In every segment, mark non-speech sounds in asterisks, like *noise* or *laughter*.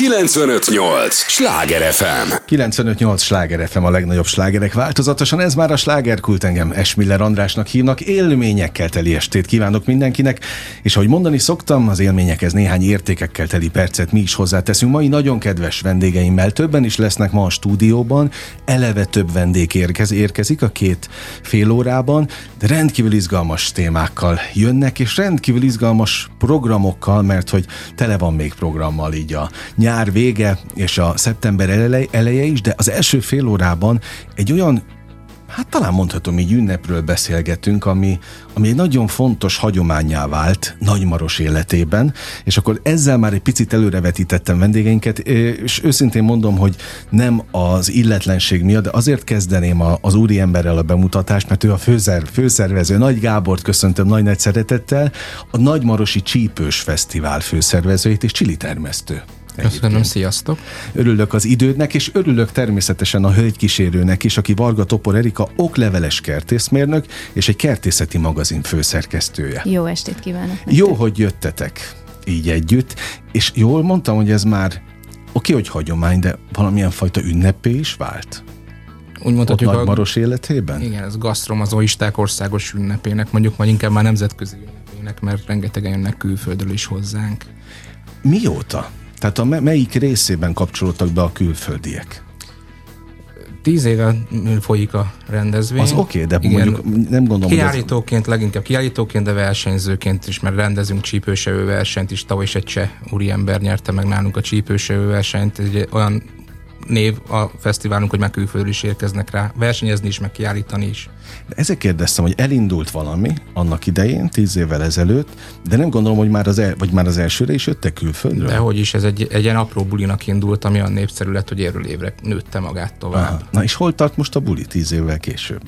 958! Sláger FM! 958! Sláger FM a legnagyobb slágerek változatosan. Ez már a slágerkult engem Esmiller Andrásnak hívnak. Élményekkel teli estét kívánok mindenkinek, és ahogy mondani szoktam, az élményekhez néhány értékekkel teli percet mi is hozzáteszünk. Mai nagyon kedves vendégeimmel többen is lesznek ma a stúdióban. Eleve több vendég érkez, érkezik a két fél órában, de rendkívül izgalmas témákkal jönnek, és rendkívül izgalmas programokkal, mert hogy tele van még programmal így a nyár vége és a szeptember eleje is, de az első fél órában egy olyan hát talán mondhatom így ünnepről beszélgetünk, ami, ami egy nagyon fontos hagyományá vált Nagymaros életében, és akkor ezzel már egy picit előrevetítettem vendégeinket, és őszintén mondom, hogy nem az illetlenség miatt, de azért kezdeném a, az úriemberrel a bemutatást, mert ő a főzer, főszervező. Nagy Gábort köszöntöm nagy-nagy szeretettel, a Nagymarosi Csípős Fesztivál főszervezőjét és csili termesztő. Köszönöm, sziasztok! Örülök az idődnek, és örülök természetesen a hölgykísérőnek is, aki Varga Topor Erika okleveles kertészmérnök, és egy kertészeti magazin főszerkesztője. Jó estét kívánok! Nektek. Jó, hogy jöttetek így együtt, és jól mondtam, hogy ez már oké, hogy hagyomány, de valamilyen fajta ünnepé is vált? úgy mondhatjuk. Ott Maros életében? Igen, ez gasztromazoisták országos ünnepének, mondjuk majd inkább már nemzetközi ünnepének, mert rengetegen jönnek külföldről is hozzánk. Mióta? Tehát a melyik részében kapcsolódtak be a külföldiek? Tíz éve folyik a rendezvény. Az oké, okay, de Igen, mondjuk nem gondolom, Kiállítóként, ez... leginkább kiállítóként, de versenyzőként is, mert rendezünk csípősevő versenyt is. Tavaly is egy cseh úriember nyerte meg nálunk a csípősevő versenyt. Egy olyan név a fesztiválunk, hogy meg külföldről is érkeznek rá, versenyezni is, meg kiállítani is. De ezért kérdeztem, hogy elindult valami annak idején, tíz évvel ezelőtt, de nem gondolom, hogy már az, el, vagy már az elsőre is jöttek külföldről. De hogy is, ez egy, egy ilyen apró bulinak indult, ami olyan népszerű lett, hogy évről évre nőtte magát tovább. Aha. Na és hol tart most a buli tíz évvel később?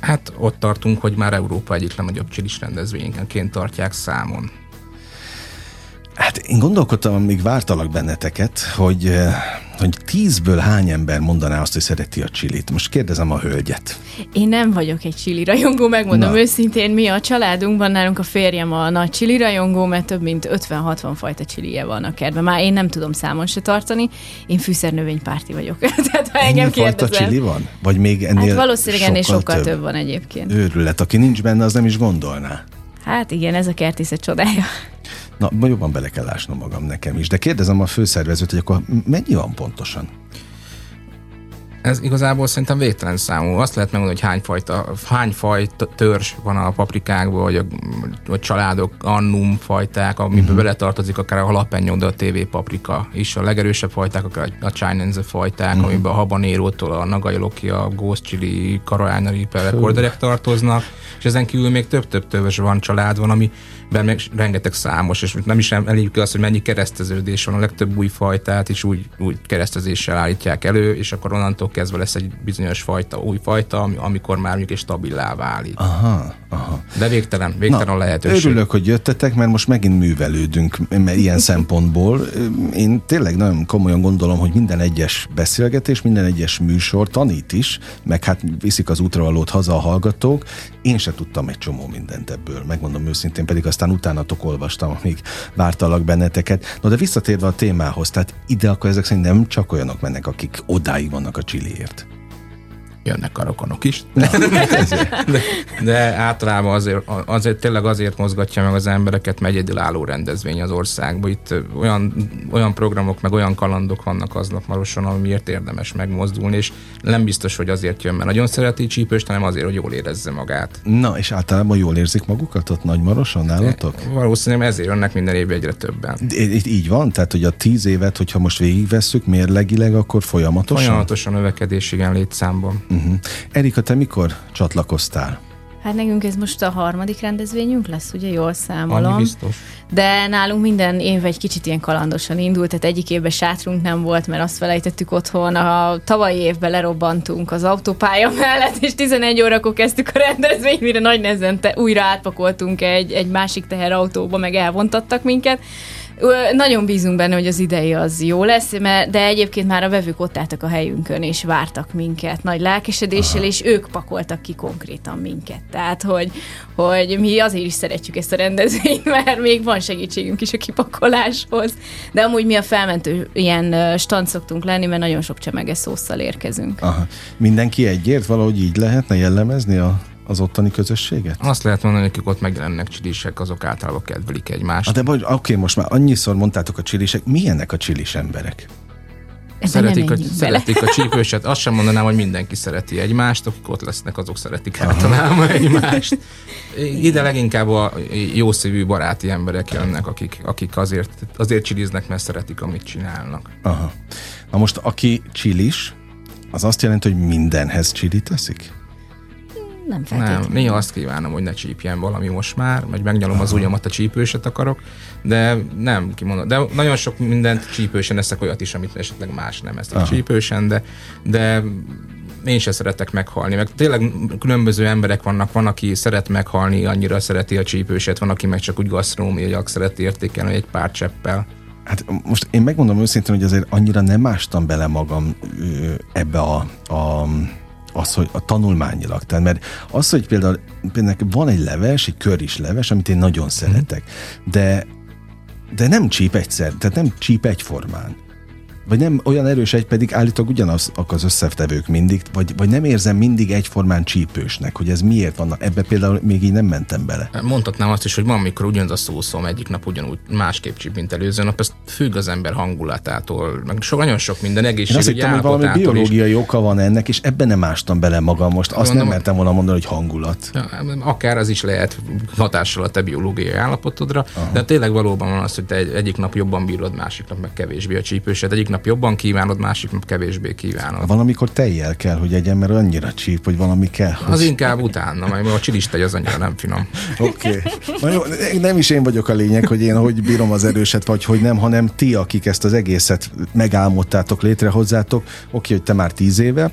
Hát ott tartunk, hogy már Európa egyik legnagyobb csilis rendezvényenként tartják számon. Hát én gondolkodtam, amíg vártalak benneteket, hogy, eh, hogy tízből hány ember mondaná azt, hogy szereti a csilit. Most kérdezem a hölgyet. Én nem vagyok egy csili rajongó, megmondom Na. őszintén. Mi a családunkban, nálunk a férjem a nagy csili rajongó, mert több mint 50-60 fajta csilije van a kertben. Már én nem tudom számon se tartani. Én fűszernövénypárti vagyok. *laughs* Tehát ha engem fajta csili van? Vagy még ennél Hát valószínűleg ennél sokkal több. több van egyébként. Őrület. Aki nincs benne, az nem is gondolná. Hát igen, ez a kertészet csodája. Na, jobban bele kell ásnom magam nekem is. De kérdezem a főszervezőt, hogy akkor mennyi van pontosan? Ez igazából szerintem végtelen számú. Azt lehet megmondani, hogy hány fajta, hány fajta törzs van a paprikákból, vagy a, vagy családok, annum fajták, amiben uh-huh. beletartozik akár a jalapeno, de a TV paprika is. A legerősebb fajták, akár a chinese fajták, uh-huh. amiben a habanérótól a nagajoloki, a ghost chili, carolina reaper, tartoznak, és ezen kívül még több-több törzs van, család van, ami még rengeteg számos, és nem is elég az, hogy mennyi kereszteződés van, a legtöbb új fajtát is úgy, úgy keresztezéssel állítják elő, és akkor onnantól kezdve lesz egy bizonyos fajta, új fajta, amikor már mondjuk egy stabilá válik. Aha, aha. De végtelen, végtelen Na, a lehetőség. Örülök, hogy jöttetek, mert most megint művelődünk ilyen szempontból. Én tényleg nagyon komolyan gondolom, hogy minden egyes beszélgetés, minden egyes műsor tanít is, meg hát viszik az útravalót haza a hallgatók. Én se tudtam egy csomó mindent ebből, megmondom őszintén, pedig aztán utánatok olvastam, amíg vártalak benneteket. No, de visszatérve a témához, tehát ide akkor ezek szerint nem csak olyanok mennek, akik odáig vannak a csiliért jönnek a rokonok is. De, de, de általában azért, azért tényleg azért mozgatja meg az embereket, mert egyedülálló rendezvény az országban. Itt olyan, olyan programok, meg olyan kalandok vannak aznap Maroson, amiért érdemes megmozdulni, és nem biztos, hogy azért jön, mert nagyon szereti csípőst, hanem azért, hogy jól érezze magát. Na, és általában jól érzik magukat ott Nagymaroson nálatok? Valószínűleg ezért jönnek minden évben egyre többen. Itt így van? Tehát, hogy a tíz évet, hogyha most végigvesszük mérlegileg, akkor folyamatosan? Folyamatosan növekedés, igen, létszámban. Uh-huh. Erika, te mikor csatlakoztál? Hát nekünk ez most a harmadik rendezvényünk lesz, ugye jól számolom. Annyi biztos. De nálunk minden év egy kicsit ilyen kalandosan indult, tehát egyik évben sátrunk nem volt, mert azt felejtettük otthon. A tavalyi évben lerobbantunk az autópálya mellett, és 11 órakor kezdtük a rendezvényt, mire nagy nehezen te, újra átpakoltunk egy, egy másik teherautóba, meg elvontattak minket Nagyon bízunk benne, hogy az idei az jó lesz, mert, de egyébként már a vevők ott álltak a helyünkön, és vártak minket nagy lelkesedéssel, Aha. és ők pakoltak ki konkrétan minket. Tehát, hogy, hogy mi azért is szeretjük ezt a rendezvényt, *laughs* mert még van segítségünk is a kipakoláshoz. De amúgy mi a felmentő ilyen stand szoktunk lenni, mert nagyon sok csemege szószal érkezünk. Aha. Mindenki egyért valahogy így lehetne jellemezni a az ottani közösséget? Azt lehet mondani, hogy akik ott megjelennek csilisek, azok általában kedvelik egymást. Ah, de vagy, oké, most már annyiszor mondtátok a csilisek, milyenek a csilis emberek? szeretik, a, szeretik a csípőset. Azt sem mondanám, hogy mindenki szereti egymást, akik ott lesznek, azok szeretik Aha. általában egymást. Ide leginkább a jószívű baráti emberek jönnek, akik, akik azért, azért csiliznek, mert szeretik, amit csinálnak. Aha. Na most, aki csilis, az azt jelenti, hogy mindenhez csili teszik? Nem feltétlenül. Nem, néha azt kívánom, hogy ne csípjen valami most már, vagy megnyalom az ujjamat, a csípőset akarok, de nem kimondom. De nagyon sok mindent csípősen eszek olyat is, amit esetleg más nem eszek Aha. csípősen, de, de én sem szeretek meghalni. Meg tényleg különböző emberek vannak, van, aki szeret meghalni, annyira szereti a csípőset, van, aki meg csak úgy gasztrómiaiak szereti értékelni egy pár cseppel. Hát most én megmondom őszintén, hogy azért annyira nem ástam bele magam ebbe a, a az, hogy a tanulmányilag. Tehát, mert az, hogy például, például van egy leves, egy kör is leves, amit én nagyon szeretek, de de nem csíp egyszer, tehát nem csíp egyformán vagy nem olyan erős egy, pedig állítólag ugyanazok az összetevők mindig, vagy, vagy nem érzem mindig egyformán csípősnek, hogy ez miért van. Ebbe például még így nem mentem bele. Mondhatnám azt is, hogy van, amikor ugyanaz a szószom egyik nap ugyanúgy másképp csíp, mint előző nap, ez függ az ember hangulatától, meg so, nagyon sok minden egészség. Azt hittem, hogy valami biológiai is. oka van ennek, és ebben nem ástam bele magam most. Azt Mondom, nem mertem volna mondani, hogy hangulat. Akár az is lehet hatással a te biológiai állapotodra, Aha. de tényleg valóban van az, hogy te egyik nap jobban bírod, másik nap meg kevésbé a csípőset. Egyik nap jobban kívánod, másik nap kevésbé kívánod. Valamikor tejjel kell, hogy egyen, mert annyira csíp, hogy valami kell. Hogy... Az inkább utána, mert a csilis tej az annyira nem finom. *laughs* Oké. Okay. Nem is én vagyok a lényeg, hogy én hogy bírom az erőset, vagy hogy nem, hanem ti, akik ezt az egészet megálmodtátok, létrehozzátok. Oké, hogy te már tíz éve,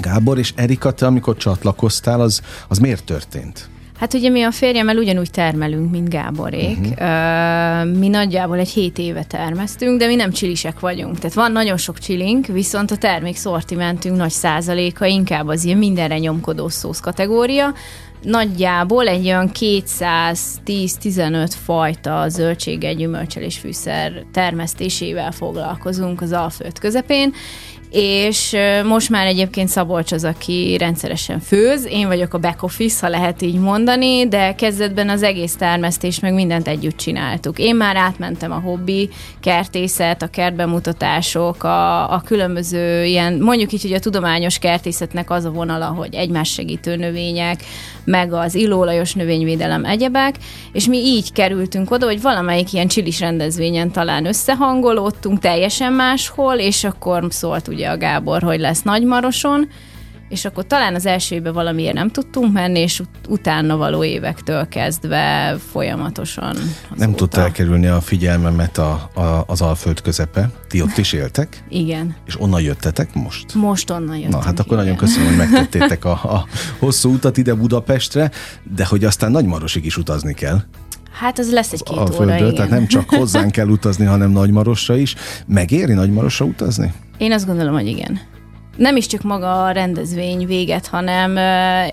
Gábor és Erika, te amikor csatlakoztál, az, az miért történt? Hát ugye mi a férjemmel ugyanúgy termelünk, mint Gáborék. Uh-huh. Mi nagyjából egy hét éve termesztünk, de mi nem csilisek vagyunk. Tehát van nagyon sok csilink, viszont a termék szortimentünk nagy százaléka inkább az ilyen mindenre nyomkodó szósz kategória. Nagyjából egy olyan 210-15 fajta zöldsége, gyümölcsel és fűszer termesztésével foglalkozunk az Alföld közepén, és most már egyébként Szabolcs az, aki rendszeresen főz, én vagyok a back office, ha lehet így mondani, de kezdetben az egész termesztés meg mindent együtt csináltuk. Én már átmentem a hobbi, kertészet, a kertbemutatások, a, a különböző ilyen, mondjuk így, hogy a tudományos kertészetnek az a vonala, hogy egymás segítő növények, meg az illóolajos növényvédelem egyebek, és mi így kerültünk oda, hogy valamelyik ilyen csilis rendezvényen talán összehangolódtunk teljesen máshol, és akkor szólt ugye a Gábor, hogy lesz Nagymaroson, és akkor talán az első évben valamiért nem tudtunk menni, és ut- utána való évektől kezdve folyamatosan. Azóta. Nem tudta elkerülni a figyelmemet a, a, az Alföld közepe. Ti ott is éltek? Igen. És onnan jöttetek most? Most onnan jöttünk. Na, hát akkor igen. nagyon köszönöm, hogy megtettétek *laughs* a, a hosszú utat ide Budapestre, de hogy aztán Nagymarosig is utazni kell. Hát ez lesz egy-két óra, földről, igen. Tehát nem csak hozzánk kell utazni, hanem Nagymarosra is. Megéri Nagymarosra utazni? Én azt gondolom, hogy igen. Nem is csak maga a rendezvény véget, hanem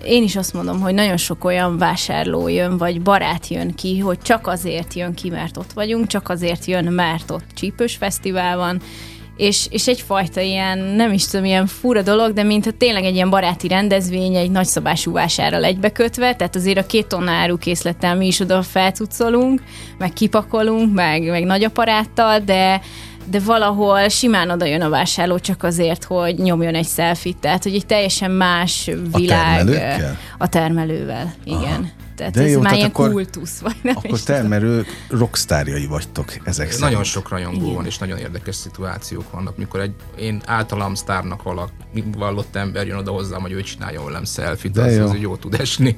én is azt mondom, hogy nagyon sok olyan vásárló jön, vagy barát jön ki, hogy csak azért jön ki, mert ott vagyunk, csak azért jön, mert ott csípős fesztivál van, és, és egyfajta ilyen, nem is tudom, ilyen fura dolog, de mintha tényleg egy ilyen baráti rendezvény, egy nagyszabású vásárral egybekötve, tehát azért a két tonna árukészlettel mi is oda felcucolunk, meg kipakolunk, meg, meg nagy aparáttal, de, de valahol simán oda jön a vásárló csak azért, hogy nyomjon egy selfit, tehát hogy egy teljesen más világ a, a termelővel. Igen. Aha. Tehát De ez jó, már ilyen akkor, kultusz, vagy nem Akkor termelő rockstárjai vagytok ezek szerint. Nagyon sok rajongó Igen. van, és nagyon érdekes szituációk vannak, mikor egy én általam sztárnak valaki vallott ember jön oda hozzám, hogy ő csináljon velem selfit, az, jó. az jó tud esni.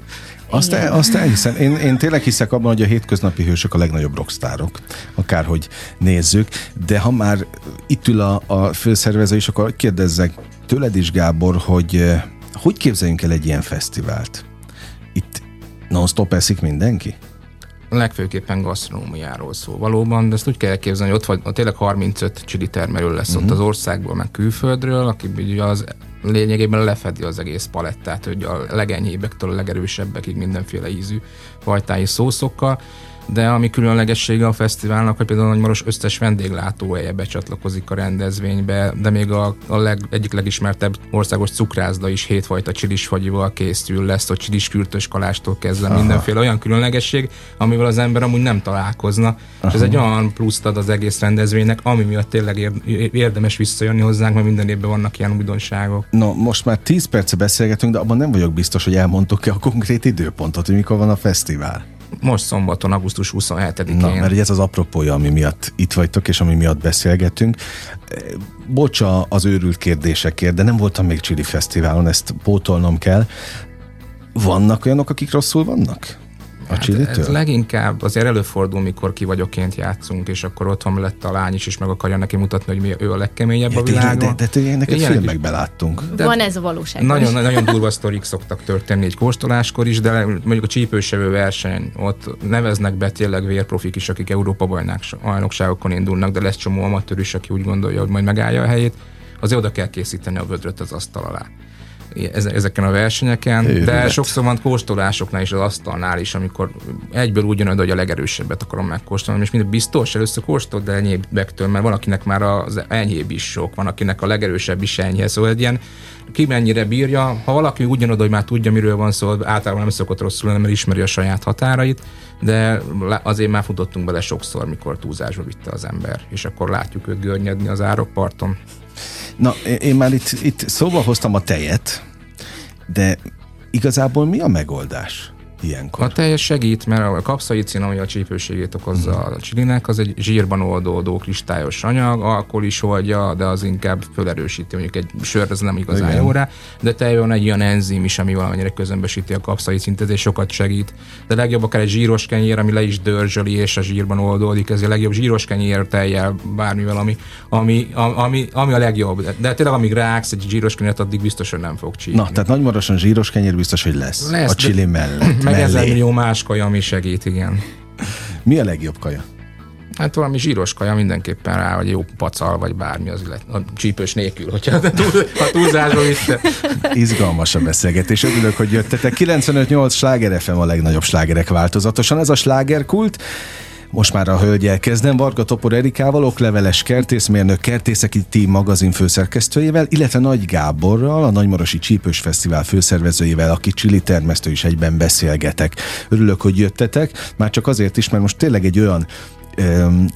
Azt, el, azt elhiszem. Én, én tényleg hiszek abban, hogy a hétköznapi hősök a legnagyobb rockstárok, akárhogy nézzük, de ha már itt ül a, a főszervező is, akkor kérdezzek tőled is, Gábor, hogy hogy képzeljünk el egy ilyen fesztivált? Itt non-stop eszik mindenki? legfőképpen gasztronómiáról szól valóban, de ezt úgy kell elképzelni, hogy ott vagy, tényleg 35 csili termelő lesz uh-huh. ott mhm. az országból, meg külföldről, aki ugye az lényegében lefedi az egész palettát, hogy a legenyhébbektől a legerősebbekig mindenféle ízű fajtái szószokkal de ami különlegessége a fesztiválnak, hogy például Nagymaros összes vendéglátóhelye becsatlakozik a rendezvénybe, de még a, a leg, egyik legismertebb országos cukrászda is hétfajta csilisfagyival készül lesz, hogy csiliskürtös kalástól kezdve Aha. mindenféle olyan különlegesség, amivel az ember amúgy nem találkozna. Aha. És ez egy olyan pluszt ad az egész rendezvénynek, ami miatt tényleg érdemes visszajönni hozzánk, mert minden évben vannak ilyen újdonságok. No, most már 10 perce beszélgetünk, de abban nem vagyok biztos, hogy elmondtuk-e a konkrét időpontot, hogy mikor van a fesztivál. Most szombaton, augusztus 27-én. Na, mert ez az apropója, ami miatt itt vagytok, és ami miatt beszélgetünk. Bocsa az őrült kérdésekért, de nem voltam még Csili Fesztiválon, ezt pótolnom kell. Vannak olyanok, akik rosszul vannak? A hát ez leginkább azért előfordul, mikor ki vagyokként játszunk, és akkor otthon lett a lány is, és meg akarja neki mutatni, hogy mi, ő a legkeményebb ja, a világon. De, de, de ilyeneket Ilyen filmekben láttunk. De Van ez a valóság. Nagyon, nagyon durva sztorik szoktak történni egy kóstoláskor is, de mondjuk a csípősevő verseny, ott neveznek be tényleg vérprofik is, akik Európa bajnokságokon indulnak, de lesz csomó amatőr is, aki úgy gondolja, hogy majd megállja a helyét. Azért oda kell készíteni a vödröt az asztal alá ezeken a versenyeken, Őrület. de sokszor van kóstolásoknál is az asztalnál is, amikor egyből úgy jön hogy a legerősebbet akarom megkóstolni, és minden biztos, először kóstold de enyhébbektől, mert van, akinek már az enyhébb is sok, van, akinek a legerősebb is enyhe, szóval egy ilyen ki mennyire bírja, ha valaki ugyanod, hogy már tudja, miről van szó, általában nem szokott rosszul lenni, mert ismeri a saját határait, de azért már futottunk bele sokszor, mikor túlzásba vitte az ember, és akkor látjuk őt görnyedni az árokparton. Na, én már itt, itt szóba hoztam a tejet, de igazából mi a megoldás? Ilyenkor? A teljes segít, mert a kapszaicin, ami a csípőségét okozza uh-huh. a csilinek, az egy zsírban oldódó kristályos anyag, alkohol is oldja, de az inkább felerősíti, mondjuk egy sör, ez nem igazán Igen. jó rá, de tej van egy olyan enzim is, ami valamennyire közömbösíti a kapszaicint, ez sokat segít. De legjobb akár egy zsíros kenyér, ami le is dörzsöli, és a zsírban oldódik, ez a legjobb zsíros kenyér tejjel, bármivel, ami, ami, ami, ami a legjobb. De tényleg, amíg ráksz egy zsíros kenyért, addig biztos, hogy nem fog csípni. Na, tehát nagymarosan zsíros kenyér biztos, hogy lesz. lesz a csili mellett *clears throat* meg ezer millió más kaja, ami segít, igen. Mi a legjobb kaja? Hát valami zsíros kaja mindenképpen rá, vagy jó pacal, vagy bármi az illet, a csípős nélkül, hogyha túl, ha túlzásba vitte. Izgalmas a beszélgetés, örülök, hogy jöttetek. 95-8 sláger FM a legnagyobb slágerek változatosan, ez a slágerkult. Most már a hölgyel kezdem, Varga Topor Erikával, okleveles kertészmérnök, kertészeki team magazin főszerkesztőjével, illetve Nagy Gáborral, a Nagymarosi Csípős Fesztivál főszervezőjével, aki csili termesztő is egyben beszélgetek. Örülök, hogy jöttetek, már csak azért is, mert most tényleg egy olyan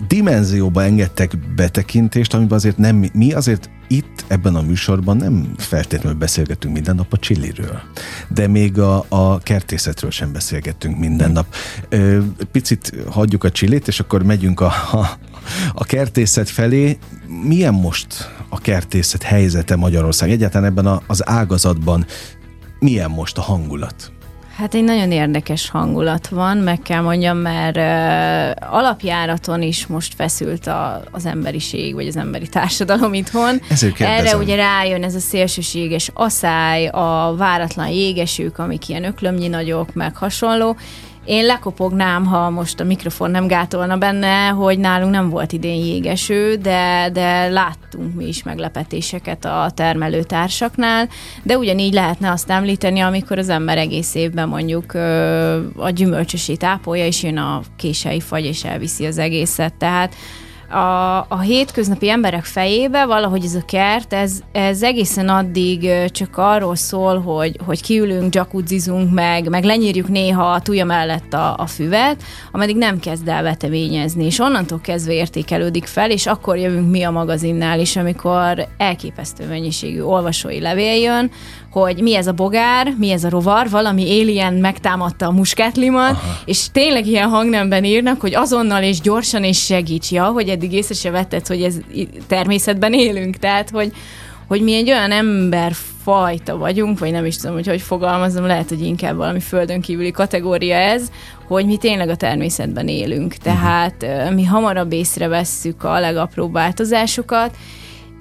dimenzióba engedtek betekintést, amiben azért nem mi azért itt ebben a műsorban nem feltétlenül beszélgetünk minden nap a csilliről, de még a, a kertészetről sem beszélgetünk minden nap. Picit hagyjuk a csillit, és akkor megyünk a, a, a kertészet felé. Milyen most a kertészet helyzete Magyarország? Egyáltalán ebben a, az ágazatban milyen most a hangulat? Hát egy nagyon érdekes hangulat van, meg kell mondjam, mert uh, alapjáraton is most feszült a, az emberiség, vagy az emberi társadalom itthon. Erre ugye rájön ez a szélsőséges asszály, a váratlan jégesők, amik ilyen öklömnyi nagyok, meg hasonló, én lekopognám, ha most a mikrofon nem gátolna benne, hogy nálunk nem volt idén jégeső, de, de láttunk mi is meglepetéseket a termelőtársaknál, de ugyanígy lehetne azt említeni, amikor az ember egész évben mondjuk a gyümölcsösét ápolja, és jön a kései fagy, és elviszi az egészet. Tehát a, a hétköznapi emberek fejébe valahogy ez a kert, ez, ez egészen addig csak arról szól, hogy, hogy kiülünk, jacuzzizunk meg, meg lenyírjuk néha a tuja mellett a, a füvet, ameddig nem kezd el veteményezni, és onnantól kezdve értékelődik fel, és akkor jövünk mi a magazinnál is, amikor elképesztő mennyiségű olvasói levél jön, hogy mi ez a bogár, mi ez a rovar, valami alien megtámadta a muskátlimat, Aha. és tényleg ilyen hangnemben írnak, hogy azonnal és gyorsan és segíts, ja, hogy eddig észre se vetted, hogy ez természetben élünk, tehát, hogy, hogy mi egy olyan emberfajta vagyunk, vagy nem is tudom, hogy hogy fogalmazom, lehet, hogy inkább valami földön kívüli kategória ez, hogy mi tényleg a természetben élünk. Tehát uh-huh. mi hamarabb észrevesszük a legapróbb változásokat,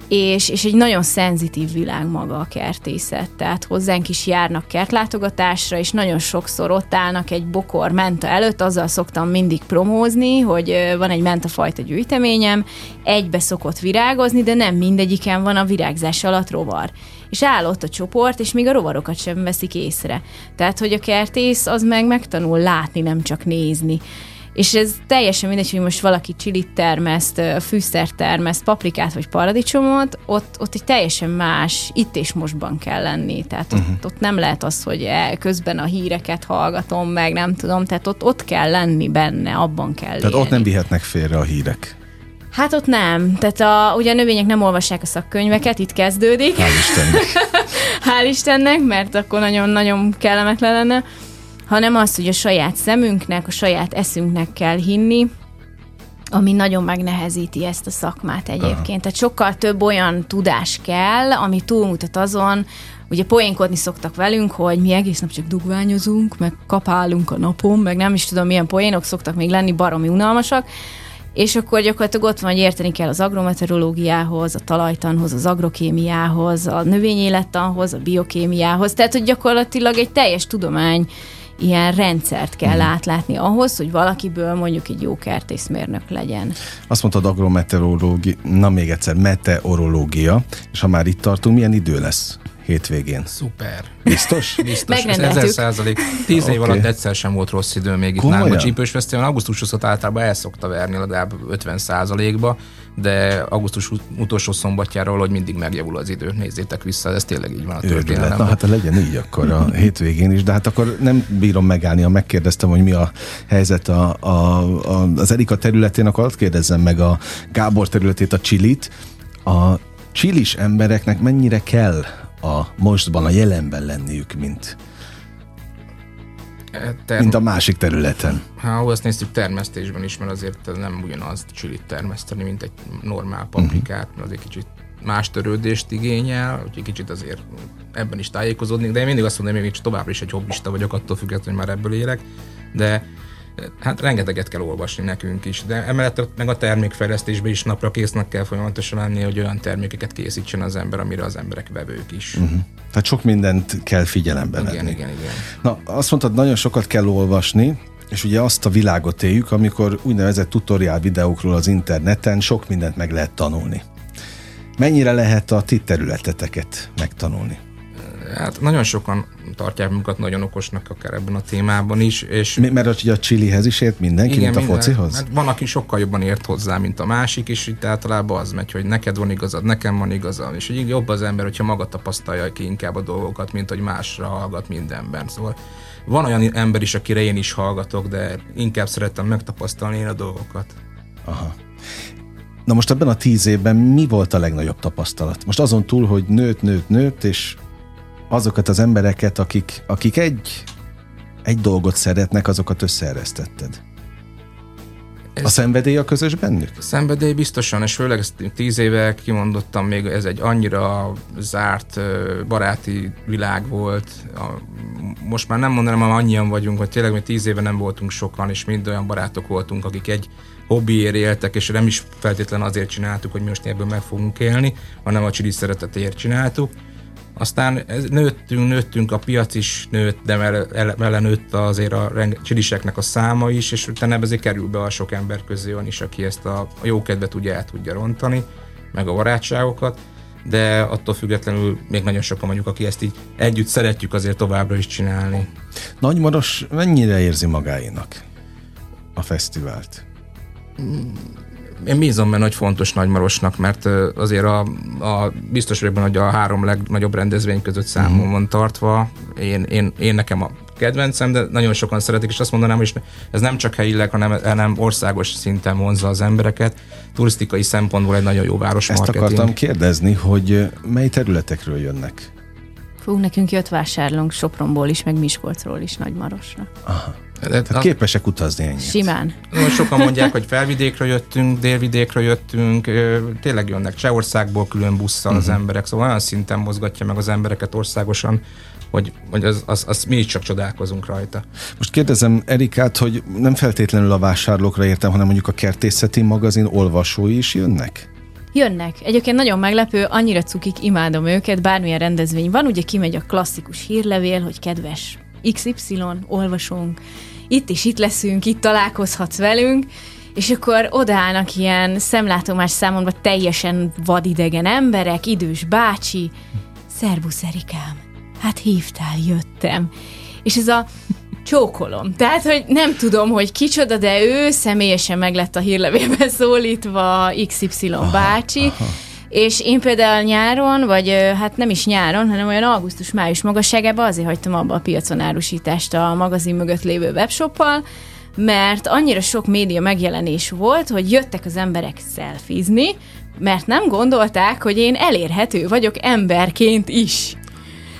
és, és egy nagyon szenzitív világ maga a kertészet, tehát hozzánk is járnak kertlátogatásra, és nagyon sokszor ott állnak egy bokor menta előtt, azzal szoktam mindig promózni, hogy van egy mentafajta gyűjteményem, egybe szokott virágozni, de nem mindegyiken van a virágzás alatt rovar. És áll ott a csoport, és még a rovarokat sem veszik észre. Tehát, hogy a kertész az meg megtanul látni, nem csak nézni. És ez teljesen mindegy, hogy most valaki csilit termeszt, fűszert termeszt, paprikát vagy paradicsomot, ott, ott egy teljesen más, itt és mostban kell lenni. Tehát ott, uh-huh. ott nem lehet az, hogy e, közben a híreket hallgatom meg, nem tudom, tehát ott, ott kell lenni benne, abban kell Tehát élni. ott nem vihetnek félre a hírek. Hát ott nem. Tehát a, ugye a növények nem olvassák a szakkönyveket, itt kezdődik. Hál' Istennek. *laughs* Hál' Istennek, mert akkor nagyon-nagyon kellemetlen lenne hanem az, hogy a saját szemünknek, a saját eszünknek kell hinni, ami nagyon megnehezíti ezt a szakmát egyébként. Aha. Tehát sokkal több olyan tudás kell, ami túlmutat azon, ugye poénkodni szoktak velünk, hogy mi egész nap csak dugványozunk, meg kapálunk a napon, meg nem is tudom, milyen poénok szoktak még lenni, baromi unalmasak, és akkor gyakorlatilag ott van, hogy érteni kell az agrometeorológiához, a talajtanhoz, az agrokémiához, a növényélettanhoz, a biokémiához, tehát hogy gyakorlatilag egy teljes tudomány ilyen rendszert kell hmm. átlátni ahhoz, hogy valakiből mondjuk egy jó kertészmérnök legyen. Azt mondtad agrometeorológia, na még egyszer, meteorológia, és ha már itt tartunk, milyen idő lesz? Hétvégén. Szuper. Biztos? *laughs* Biztos. Ezer százalék. Tíz okay. év alatt egyszer sem volt rossz idő még itt nálunk. A Csípős Fesztivál augusztus 20 általában el szokta verni legalább 50 százalékba, de augusztus utolsó szombatjáról, hogy mindig megjavul az idő. Nézzétek vissza, ez tényleg így van a történelemben. Na hát legyen így akkor a hétvégén is, de hát akkor nem bírom megállni, ha megkérdeztem, hogy mi a helyzet a, a, a, az Erika területén, akkor azt kérdezzem meg a Gábor területét, a Csilit. A csilis embereknek mennyire kell a mostban, a jelenben lenniük, mint, e, Term... mint a másik területen. Ha azt néztük termesztésben is, mert azért nem ugyanaz csilit termeszteni, mint egy normál paprikát, uh-huh. mert azért kicsit más törődést igényel, úgyhogy kicsit azért ebben is tájékozódni, de én mindig azt mondom, hogy még továbbra is egy hobbista vagyok, attól függetlenül, hogy már ebből élek, de hát rengeteget kell olvasni nekünk is, de emellett meg a termékfejlesztésben is napra késznek kell folyamatosan lenni, hogy olyan termékeket készítsen az ember, amire az emberek vevők is. Uh-huh. Tehát sok mindent kell figyelembe igen, venni. Igen, igen, Na, azt mondtad, nagyon sokat kell olvasni, és ugye azt a világot éljük, amikor úgynevezett tutoriál videókról az interneten sok mindent meg lehet tanulni. Mennyire lehet a ti területeteket megtanulni? Hát nagyon sokan tartják magukat nagyon okosnak akár ebben a témában is. És Mi, mert ugye a chilihez is ért mindenki, igen, mint a minden, focihoz? Hát van, aki sokkal jobban ért hozzá, mint a másik, és itt általában az megy, hogy neked van igazad, nekem van igazad, és így jobb az ember, hogyha maga tapasztalja ki inkább a dolgokat, mint hogy másra hallgat mindenben. Szóval van olyan ember is, akire én is hallgatok, de inkább szeretem megtapasztalni én a dolgokat. Aha. Na most ebben a tíz évben mi volt a legnagyobb tapasztalat? Most azon túl, hogy nőtt, nőtt, nőtt, és azokat az embereket, akik, akik egy, egy dolgot szeretnek, azokat összeeresztetted. Ez a szenvedély a közös bennük? A szenvedély biztosan, és főleg ezt tíz éve kimondottam, még ez egy annyira zárt baráti világ volt. Most már nem mondanám, hogy annyian vagyunk, hogy tényleg mi tíz éve nem voltunk sokan, és mind olyan barátok voltunk, akik egy hobbiért éltek, és nem is feltétlen azért csináltuk, hogy mi most ebből meg fogunk élni, hanem a csili szeretetért csináltuk aztán ez, nőttünk, nőttünk, a piac is nőtt, de vele nőtt azért a csiliseknek a száma is, és utána ezért kerül be a sok ember közé van is, aki ezt a, a jókedvet ugye el tudja rontani, meg a barátságokat, de attól függetlenül még nagyon sokan mondjuk, aki ezt így együtt szeretjük azért továbbra is csinálni. Nagymaros mennyire érzi magáénak a fesztivált? Én bízom benne, hogy fontos Nagymarosnak, mert azért a, a biztos vagyok benne, hogy a három legnagyobb rendezvény között számon mhm. van tartva. Én, én, én nekem a kedvencem, de nagyon sokan szeretik, és azt mondanám, hogy ez nem csak helyileg, hanem, hanem országos szinten vonza az embereket. Turisztikai szempontból egy nagyon jó város Ezt marketing. akartam kérdezni, hogy mely területekről jönnek? Fú, nekünk jött vásárlónk Sopronból is, meg Miskolcról is Nagymarosra. Aha. Tehát a... képesek utazni ennyit. Simán. Most sokan mondják, hogy felvidékről jöttünk, délvidékről jöttünk, tényleg jönnek Csehországból külön busszal uh-huh. az mhm. emberek, szóval olyan szinten mozgatja meg az embereket országosan, hogy, hogy az, az, az mi is csak csodálkozunk rajta. Most kérdezem Erikát, hogy nem feltétlenül a vásárlókra értem, hanem mondjuk a kertészeti magazin olvasói is jönnek? Jönnek. Egyébként nagyon meglepő, annyira cukik, imádom őket, bármilyen rendezvény van, ugye kimegy a klasszikus hírlevél, hogy kedves XY, olvasunk, itt is itt leszünk, itt találkozhatsz velünk, és akkor odaállnak ilyen szemlátomás számomra teljesen vadidegen emberek, idős bácsi, szervusz Erikám, hát hívtál, jöttem. És ez a csókolom. Tehát, hogy nem tudom, hogy kicsoda, de ő személyesen meg lett a hírlevélben szólítva XY aha, bácsi, aha. És én például nyáron, vagy hát nem is nyáron, hanem olyan augusztus-május magasságában azért hagytam abba a piacon árusítást a magazin mögött lévő webshoppal, mert annyira sok média megjelenés volt, hogy jöttek az emberek szelfizni, mert nem gondolták, hogy én elérhető vagyok emberként is.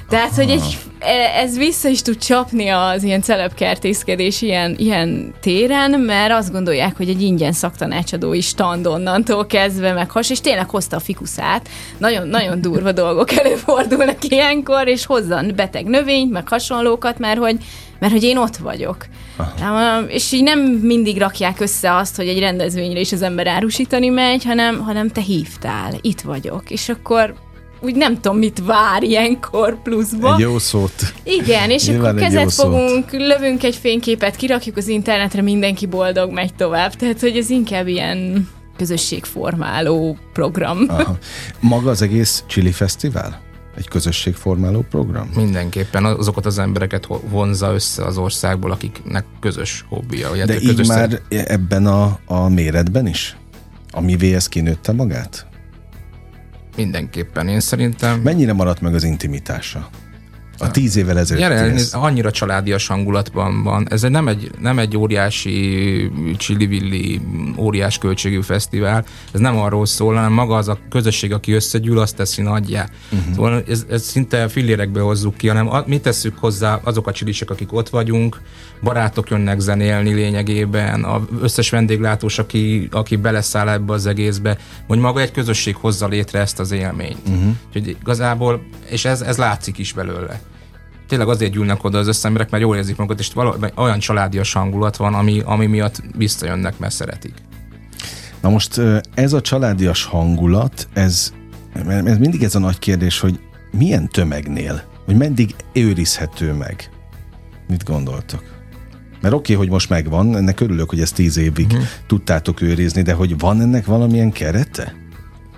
Tehát, hogy egy, e, ez vissza is tud csapni az ilyen celebkertészkedés ilyen, ilyen téren, mert azt gondolják, hogy egy ingyen szaktanácsadói stand onnantól kezdve meg has, és tényleg hozta a fikuszát. Nagyon, nagyon durva dolgok előfordulnak ilyenkor, és hozza beteg növényt, meg hasonlókat, mert hogy, mert hogy én ott vagyok. Aha. És így nem mindig rakják össze azt, hogy egy rendezvényre is az ember árusítani megy, hanem, hanem te hívtál, itt vagyok. És akkor úgy nem tudom, mit vár ilyenkor pluszba. Egy jó szót. Igen, és Nyilván akkor kezet fogunk, szót. lövünk egy fényképet, kirakjuk az internetre, mindenki boldog, megy tovább. Tehát, hogy ez inkább ilyen közösségformáló program. Aha. Maga az egész Chili Fesztivál? Egy közösségformáló program? Mindenképpen azokat az embereket vonza össze az országból, akiknek közös hobbija. De így közös már ebben a, a méretben is? Amivé ez kinőtte magát? Mindenképpen, én szerintem. Mennyire maradt meg az intimitása? A tíz évvel ezelőtt. Jelen, annyira családias hangulatban van. Ez nem egy, nem egy óriási csillivilli, óriás költségű fesztivál. Ez nem arról szól, hanem maga az a közösség, aki összegyűl, azt teszi nagyjá. Uh-huh. Szóval ez, ez szinte fillérekbe hozzuk ki, hanem mi tesszük hozzá azok a csilisek, akik ott vagyunk, barátok jönnek zenélni lényegében, az összes vendéglátós, aki, aki beleszáll ebbe az egészbe, hogy maga egy közösség hozza létre ezt az élményt. Uh-huh. Úgyhogy igazából, és ez, ez látszik is belőle tényleg azért gyűlnek oda az összemberek, mert jól érzik magukat, és valami, olyan családias hangulat van, ami, ami miatt visszajönnek, mert szeretik. Na most ez a családias hangulat, ez, ez mindig ez a nagy kérdés, hogy milyen tömegnél, hogy meddig őrizhető meg? Mit gondoltok? Mert oké, okay, hogy most megvan, ennek örülök, hogy ezt tíz évig uh-huh. tudtátok őrizni, de hogy van ennek valamilyen kerete?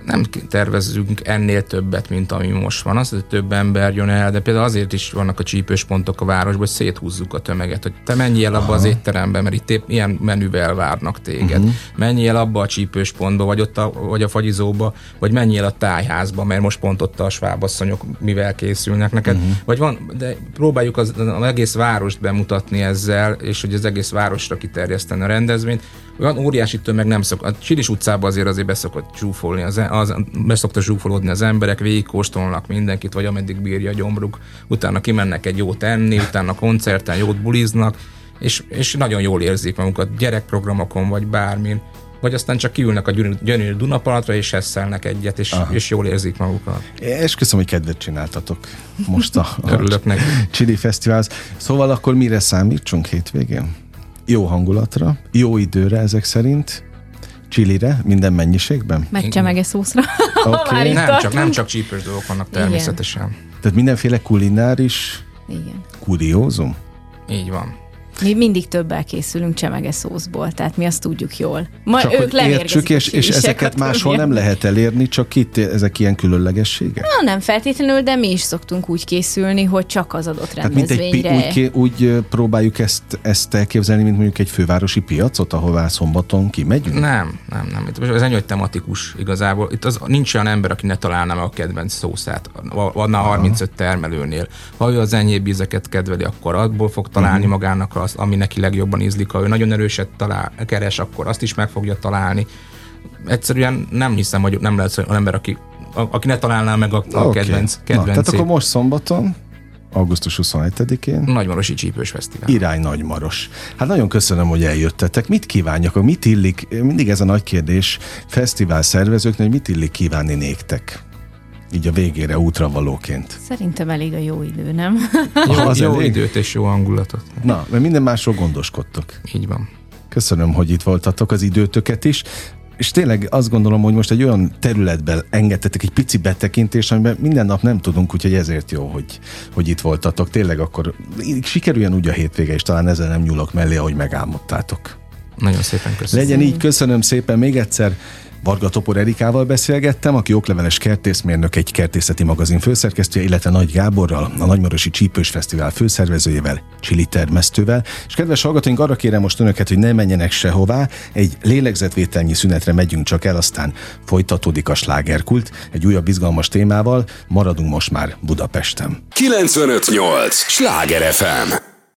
Nem tervezünk ennél többet, mint ami most van. Az, hogy több ember jön el, de például azért is vannak a csípős pontok a városban, hogy széthúzzuk a tömeget, hogy te menjél abba az étterembe, mert itt épp ilyen menüvel várnak téged. Uh-huh. Menjél abba a csípős pontba, vagy ott a, vagy a fagyizóba, vagy menjél a tájházba, mert most pont ott a svábasszonyok mivel készülnek neked. Uh-huh. Vagy van, de próbáljuk az, az egész várost bemutatni ezzel, és hogy az egész városra kiterjeszteni a rendezvényt, olyan óriási tömeg nem szok. A Csilis utcában azért azért beszokott zsúfolni, az, az, beszokta zsúfolódni az emberek, végigkóstolnak mindenkit, vagy ameddig bírja a gyomruk, utána kimennek egy jót enni, utána koncerten jót buliznak, és, és nagyon jól érzik magukat gyerekprogramokon, vagy bármin vagy aztán csak kiülnek a gyönyörű Dunaparatra, és esszelnek egyet, és, és jól érzik magukat. És köszönöm, hogy kedvet csináltatok most a, *laughs* a neki. Chili Festival. Szóval akkor mire számítsunk hétvégén? Jó hangulatra, jó időre ezek szerint, csilire, minden mennyiségben? Meg csemege szószra. *laughs* Okay. nem, csak, nem csak csípős dolgok vannak természetesen. Igen. Tehát mindenféle kulináris Igen. kuriózum? Így van. Mi mindig többel készülünk csemege szószból, tehát mi azt tudjuk jól. Ma csak ők értsük, és, és ezeket máshol nem lehet elérni, csak itt ezek ilyen különlegességek? Na, nem feltétlenül, de mi is szoktunk úgy készülni, hogy csak az adott rendezvényre. Tehát mint egy, úgy, úgy próbáljuk ezt, ezt elképzelni, mint mondjuk egy fővárosi piacot, ahová szombaton kimegyünk? Nem, nem, nem. Itt ez egy tematikus igazából. Itt az, nincs olyan ember, aki ne találná meg a kedvenc szószát. Van a 35 termelőnél. Ha ő az enyhébb ízeket kedveli, akkor abból fog találni uh-huh. magának a az, ami neki legjobban ízlik. Ha ő nagyon erőset talál, keres, akkor azt is meg fogja találni. Egyszerűen nem hiszem, hogy nem lesz olyan ember, aki, aki ne találná meg a, a okay. kedvenc, kedvenc Na, Tehát akkor most szombaton augusztus 27-én. Nagymarosi Csípős Fesztivál. Irány Nagymaros. Hát nagyon köszönöm, hogy eljöttetek. Mit kívánjak? Mit illik? Mindig ez a nagy kérdés fesztivál szervezőknek, hogy mit illik kívánni néktek? Így a végére útra valóként. Szerintem elég a jó idő, nem? jó, az jó elég? időt és jó hangulatot. Na, mert minden másról gondoskodtok. Így van. Köszönöm, hogy itt voltatok, az időtöket is. és tényleg azt gondolom, hogy most egy olyan területben engedtetek egy pici betekintés, amiben minden nap nem tudunk, úgyhogy ezért jó, hogy, hogy itt voltatok. Tényleg akkor sikerüljön úgy a hétvége, és talán ezzel nem nyúlok mellé, ahogy megálmodtátok. Nagyon szépen köszönöm. Legyen így, köszönöm szépen még egyszer. Varga Topor Erikával beszélgettem, aki okleveles kertészmérnök, egy kertészeti magazin főszerkesztője, illetve Nagy Gáborral, a Nagymarosi Csípős Fesztivál főszervezőjével, Csili termesztővel. És kedves hallgatóink, arra kérem most önöket, hogy ne menjenek sehová, egy lélegzetvételnyi szünetre megyünk csak el, aztán folytatódik a slágerkult, egy újabb izgalmas témával, maradunk most már Budapesten. 958! Sláger FM!